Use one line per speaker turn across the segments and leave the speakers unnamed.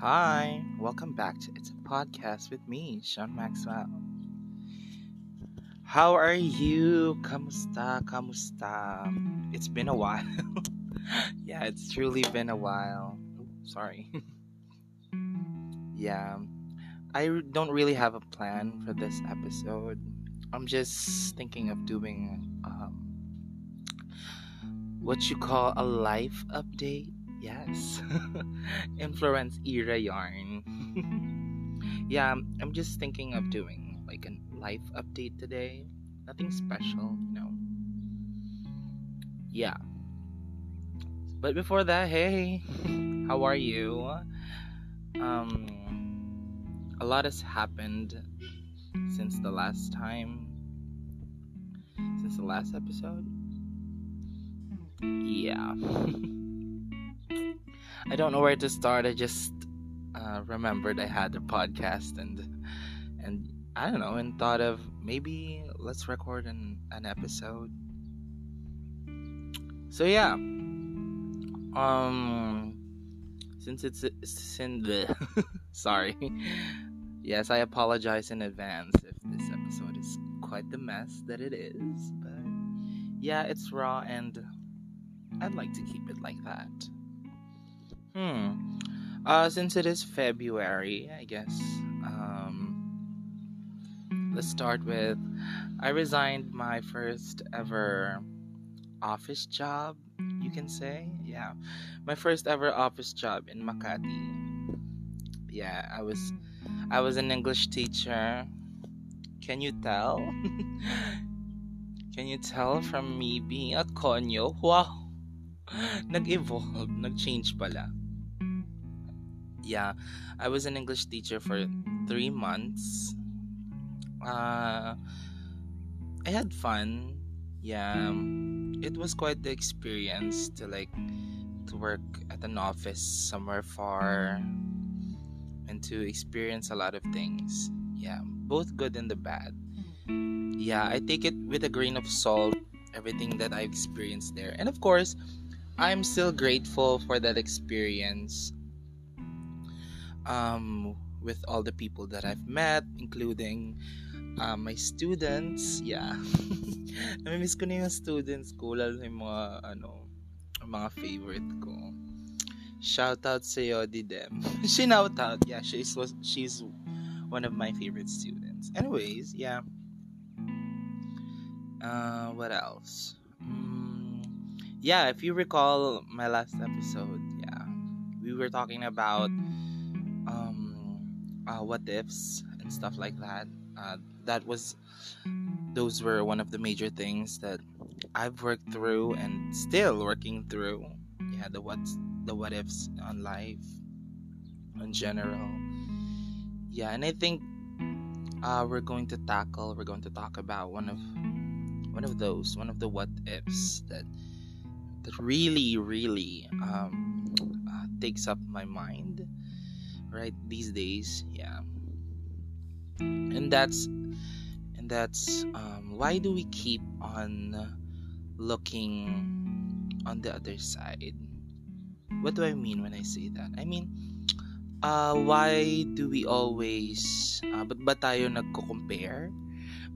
Hi, welcome back to It's a Podcast with me, Sean Maxwell. How are you? Kamusta? Kamusta? It's been a while. yeah, it's truly been a while. sorry. yeah, I don't really have a plan for this episode. I'm just thinking of doing um, what you call a life update Yes. Influence era yarn. yeah, I'm just thinking of doing like a life update today. Nothing special, you know. Yeah. But before that, hey, how are you? Um a lot has happened since the last time since the last episode. Yeah. I don't know where to start. I just uh, remembered I had a podcast and and I don't know and thought of maybe let's record an an episode. So yeah, um, since it's since sorry, yes, I apologize in advance if this episode is quite the mess that it is, but yeah, it's raw and I'd like to keep it like that. Hmm. Uh, since it is February, I guess. Um, let's start with I resigned my first ever office job, you can say. Yeah. My first ever office job in Makati. Yeah, I was I was an English teacher. Can you tell? Can you tell from me being a konyo? Wow! Nag-evolve, nag-change pala yeah, I was an English teacher for three months. Uh, I had fun. Yeah, it was quite the experience to like to work at an office somewhere far and to experience a lot of things. Yeah, both good and the bad. Yeah, I take it with a grain of salt, everything that I experienced there. And of course, I'm still grateful for that experience um, with all the people that I've met, including uh, my students. Yeah. Namimiss ko na yung students ko, lalo yung mga, ano, mga favorite ko. Shout out sa Yodi Dem. Shout out. Yeah, she's she's one of my favorite students. Anyways, yeah. Uh, what else? Mm, yeah, if you recall my last episode, yeah, we were talking about uh, what ifs and stuff like that. Uh, that was those were one of the major things that I've worked through and still working through. Yeah, the what the what ifs on life in general. Yeah, and I think uh, we're going to tackle. We're going to talk about one of one of those, one of the what ifs that that really, really um, uh, takes up my mind right these days yeah. And that's and that's um, why do we keep on looking on the other side? What do i mean when i say that? I mean uh, why do we always uh, ba't ba tayo nagko-compare?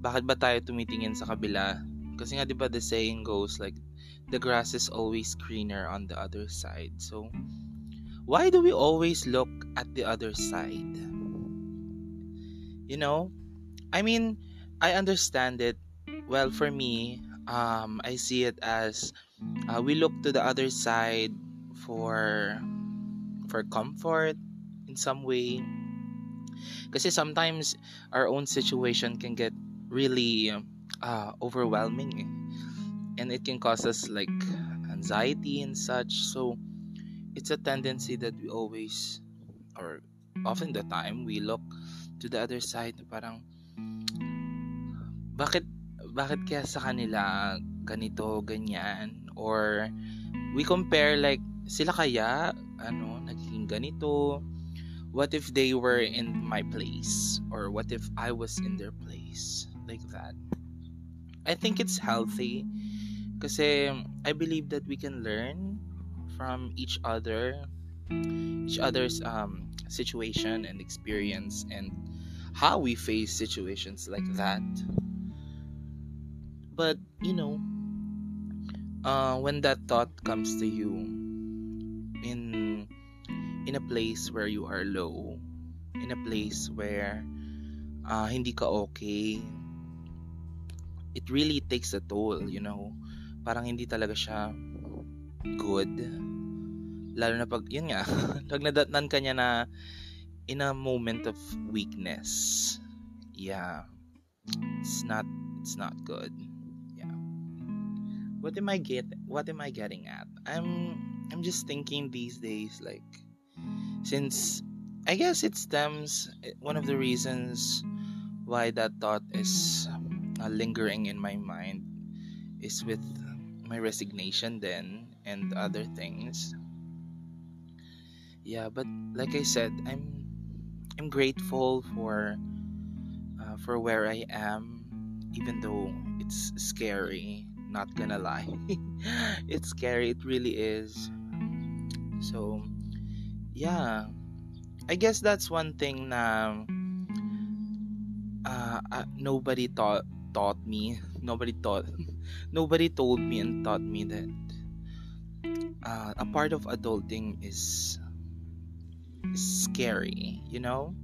Bakit ba tayo tumitingin sa kabila? Kasi nga 'di ba the saying goes like the grass is always greener on the other side. So why do we always look at the other side? You know, I mean, I understand it. Well, for me, um, I see it as uh, we look to the other side for for comfort in some way. Because sometimes our own situation can get really uh, overwhelming, and it can cause us like anxiety and such. So it's a tendency that we always or often the time we look to the other side parang bakit bakit kaya sa kanila ganito ganyan? Or we compare like sila kaya ano naging ganito? What if they were in my place? Or what if I was in their place? Like that. I think it's healthy kasi I believe that we can learn from each other each other's um, situation and experience and how we face situations like that. But you know, uh, when that thought comes to you in in a place where you are low, in a place where uh, hindi ka okay, it really takes a toll, you know. Parang hindi talaga siya good. Lalo na pag, yun nga, pag nadatnan ka niya na in a moment of weakness. Yeah. It's not, it's not good. Yeah. What am I get, what am I getting at? I'm, I'm just thinking these days, like, since I guess it stems, one of the reasons why that thought is uh, lingering in my mind is with my resignation then and other things. Yeah but like i said i'm i'm grateful for uh, for where i am even though it's scary not gonna lie. It's scary it really is. So yeah i guess that's one thing now uh, uh, nobody taught taught me. Nobody taught nobody told me and taught me that uh, a part of adulting is, is scary you know?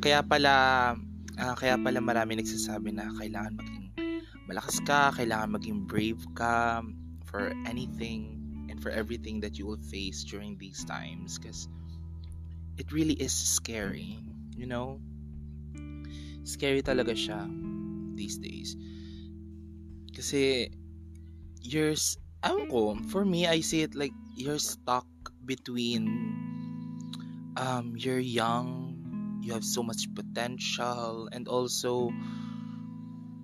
Kaya pala uh, kaya pala marami nagsasabi na kailangan maging malakas ka kailangan maging brave ka for anything and for everything that you will face during these times because it really is scary you know? Scary talaga siya these days. Kasi you're ko, for me I see it like you're stuck between um you're young, you have so much potential and also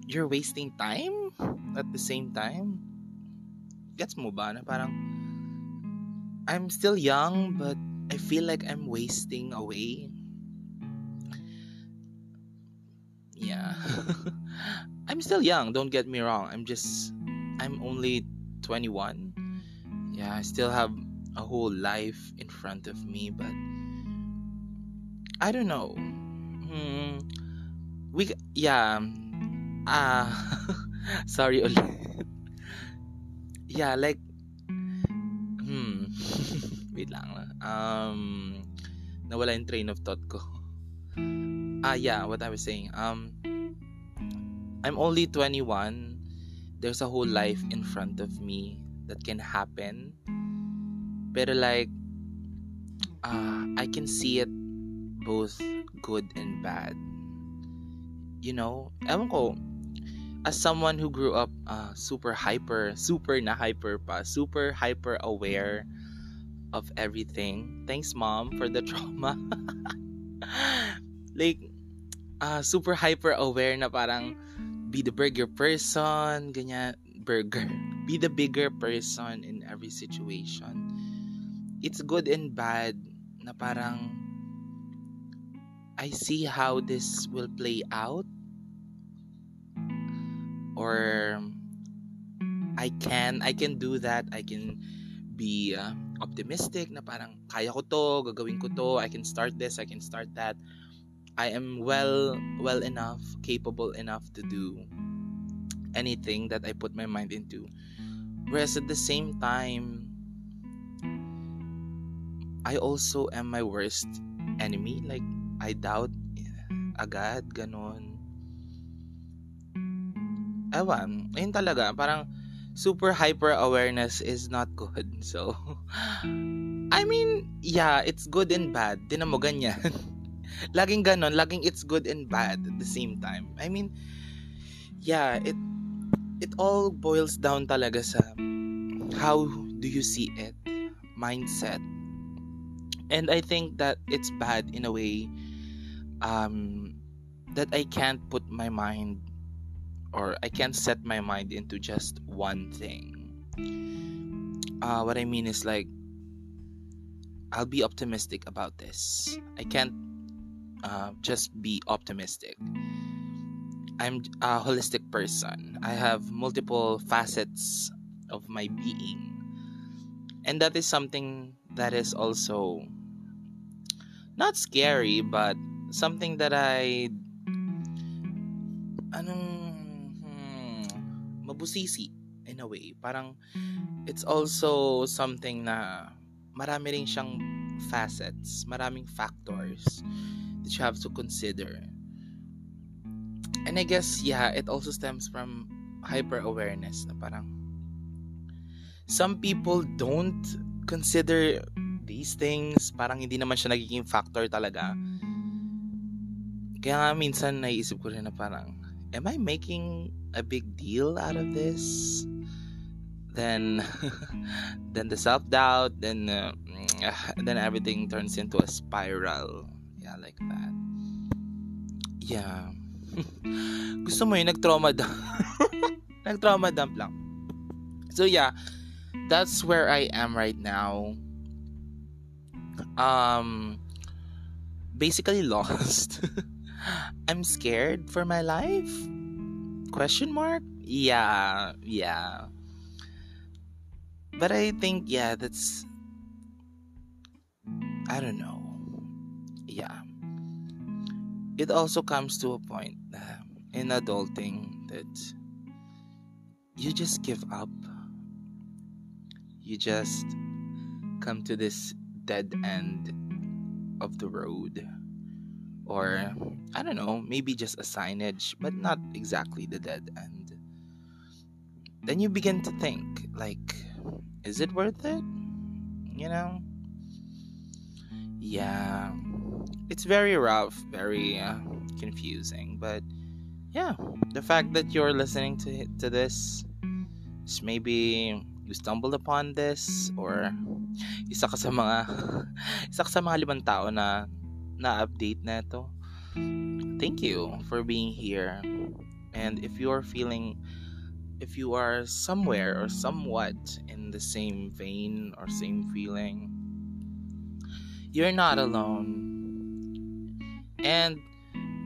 you're wasting time at the same time. Gets mo ba? Na parang I'm still young but I feel like I'm wasting away. Yeah. I'm still young don't get me wrong. I'm just i'm only 21 yeah i still have a whole life in front of me but i don't know. Hmm, we yeah ah uh, sorry yeah like hmm wait lang um nawala yung train of thought ko. Ah yeah what i was saying um i'm only 21 there's a whole life in front of me that can happen. But like uh, i can see it both good and bad. You know ewan ko as someone who grew up uh, super hyper super na hyper pa super hyper aware of everything. Thanks mom for the trauma. Like uh, super hyper aware na parang be the bigger person, ganyan, burger. Be the bigger person in every situation. It's good and bad na parang I see how this will play out or I can I can do that. I can be uh, optimistic na parang kaya ko to, gagawin ko to, I can start this, I can start that. I am well well enough, capable enough to do anything that I put my mind into. Whereas at the same time, I also am my worst enemy. Like, I doubt agad, ganon. Ewan, ayun talaga, parang super hyper awareness is not good. So, I mean, yeah, it's good and bad. Tinan mo ganyan. laging ganon, laging it's good and bad at the same time. I mean, yeah, it it all boils down talaga sa how do you see it, mindset. And I think that it's bad in a way um that I can't put my mind or I can't set my mind into just one thing. Uh, what I mean is like I'll be optimistic about this. I can't uh, just be optimistic. I'm a holistic person. I have multiple facets of my being. And that is something that is also not scary, but something that I anong hmm, mabusisi in a way. Parang it's also something na marami rin siyang facets, maraming factors that you have to consider. And I guess, yeah, it also stems from hyper awareness parang some people don't consider these things. Parang hindi naman siya nagiging factor talaga. Kaya nga minsan naiisip ko rin na parang, am I making a big deal out of this? Then, then the self-doubt, then, uh, then everything turns into a spiral. Yeah, like that. Yeah. Gusto mo yun, nag-trauma dump. nag-trauma dump lang. So yeah, that's where I am right now. Um, basically lost. I'm scared for my life? Question mark? Yeah, yeah. But I think yeah, that's I don't know. Yeah. It also comes to a point uh, in adulting that you just give up. You just come to this dead end of the road or I don't know, maybe just a signage, but not exactly the dead end. Then you begin to think, like, is it worth it? You know? Yeah, it's very rough, very uh, confusing, but yeah, the fact that you're listening to to this, is maybe you stumbled upon this or isa ka sa mga isa ka sa mga limang tao na na-update na ito. Thank you for being here. And if you are feeling if you are somewhere or somewhat in the same vein or same feeling, you're not alone. And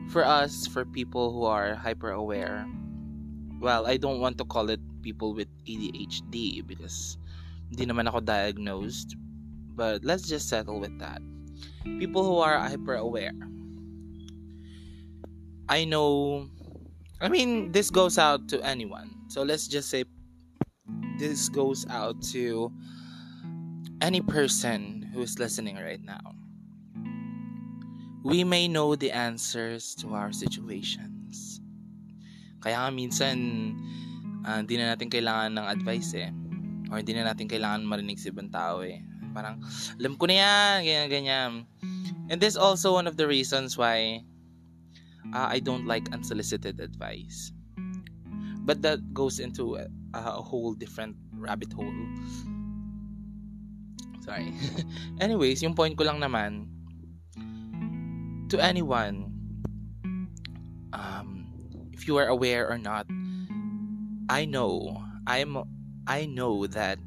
for us, for people who are hyper aware, well, I don't want to call it people with ADHD because hindi naman ako diagnosed. But let's just settle with that people who are hyper aware. I know, I mean, this goes out to anyone. So let's just say this goes out to any person who's listening right now. We may know the answers to our situations. Kaya nga minsan, hindi uh, na natin kailangan ng advice eh. Or hindi na natin kailangan marinig sa ibang tao eh. Parang, alam ko na yan, ganyan, ganyan. And this also one of the reasons why uh, I don't like unsolicited advice. But that goes into a, a whole different rabbit hole. Sorry. Anyways, yung point ko lang naman, to anyone, um, if you are aware or not, I know, I'm, I know that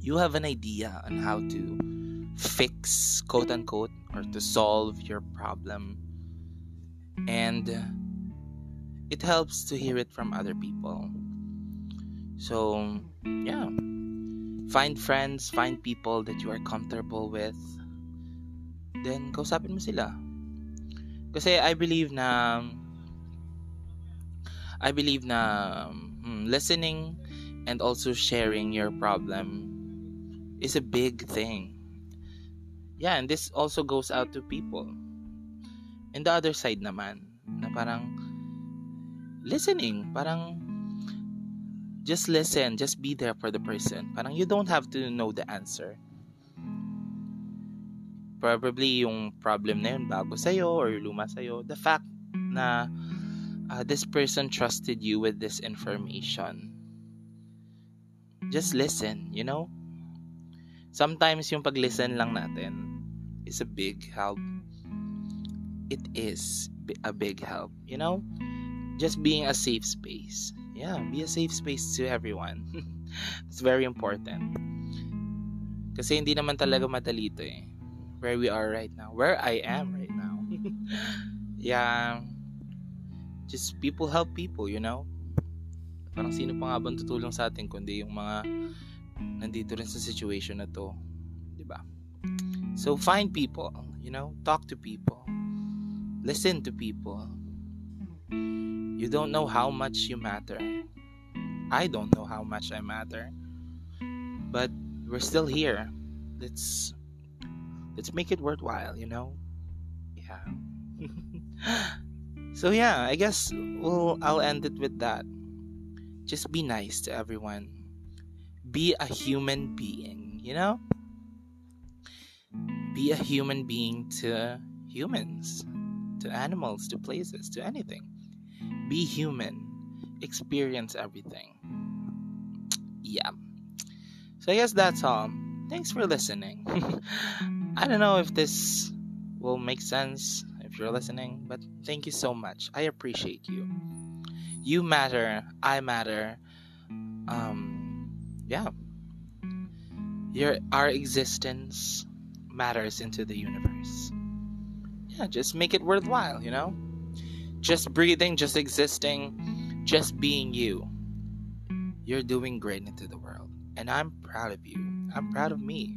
you have an idea on how to fix, quote unquote, or to solve your problem. And it helps to hear it from other people. So, yeah. Find friends, find people that you are comfortable with. Then, kausapin mo sila. Kasi I believe na I believe na hmm, listening and also sharing your problem is a big thing. Yeah, and this also goes out to people. And the other side naman, na parang listening, parang just listen, just be there for the person. Parang you don't have to know the answer. Probably yung problem na yun bago sa'yo or luma sa'yo. The fact na uh, this person trusted you with this information. Just listen, you know? sometimes yung pag-listen lang natin is a big help. It is a big help, you know? Just being a safe space. Yeah, be a safe space to everyone. It's very important. Kasi hindi naman talaga madali ito eh. Where we are right now. Where I am right now. yeah. Just people help people, you know? Parang sino pa nga bang tutulong sa atin kundi yung mga nandito rin sa situation na to. Di ba? So find people, you know, talk to people. Listen to people. You don't know how much you matter. I don't know how much I matter. But we're still here. Let's let's make it worthwhile, you know? Yeah. so yeah, I guess we'll I'll end it with that. Just be nice to everyone. Be a human being, you know? Be a human being to humans, to animals, to places, to anything. Be human. Experience everything. Yeah. So I guess that's all. Thanks for listening. I don't know if this will make sense if you're listening, but thank you so much. I appreciate you. You matter. I matter. Um, yeah. Your our existence matters into the universe. Yeah, just make it worthwhile, you know? Just breathing, just existing, just being you. You're doing great into the world. And I'm proud of you. I'm proud of me.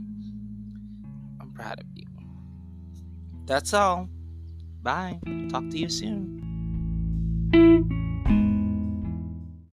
Proud of you. That's all. Bye. Talk to you soon.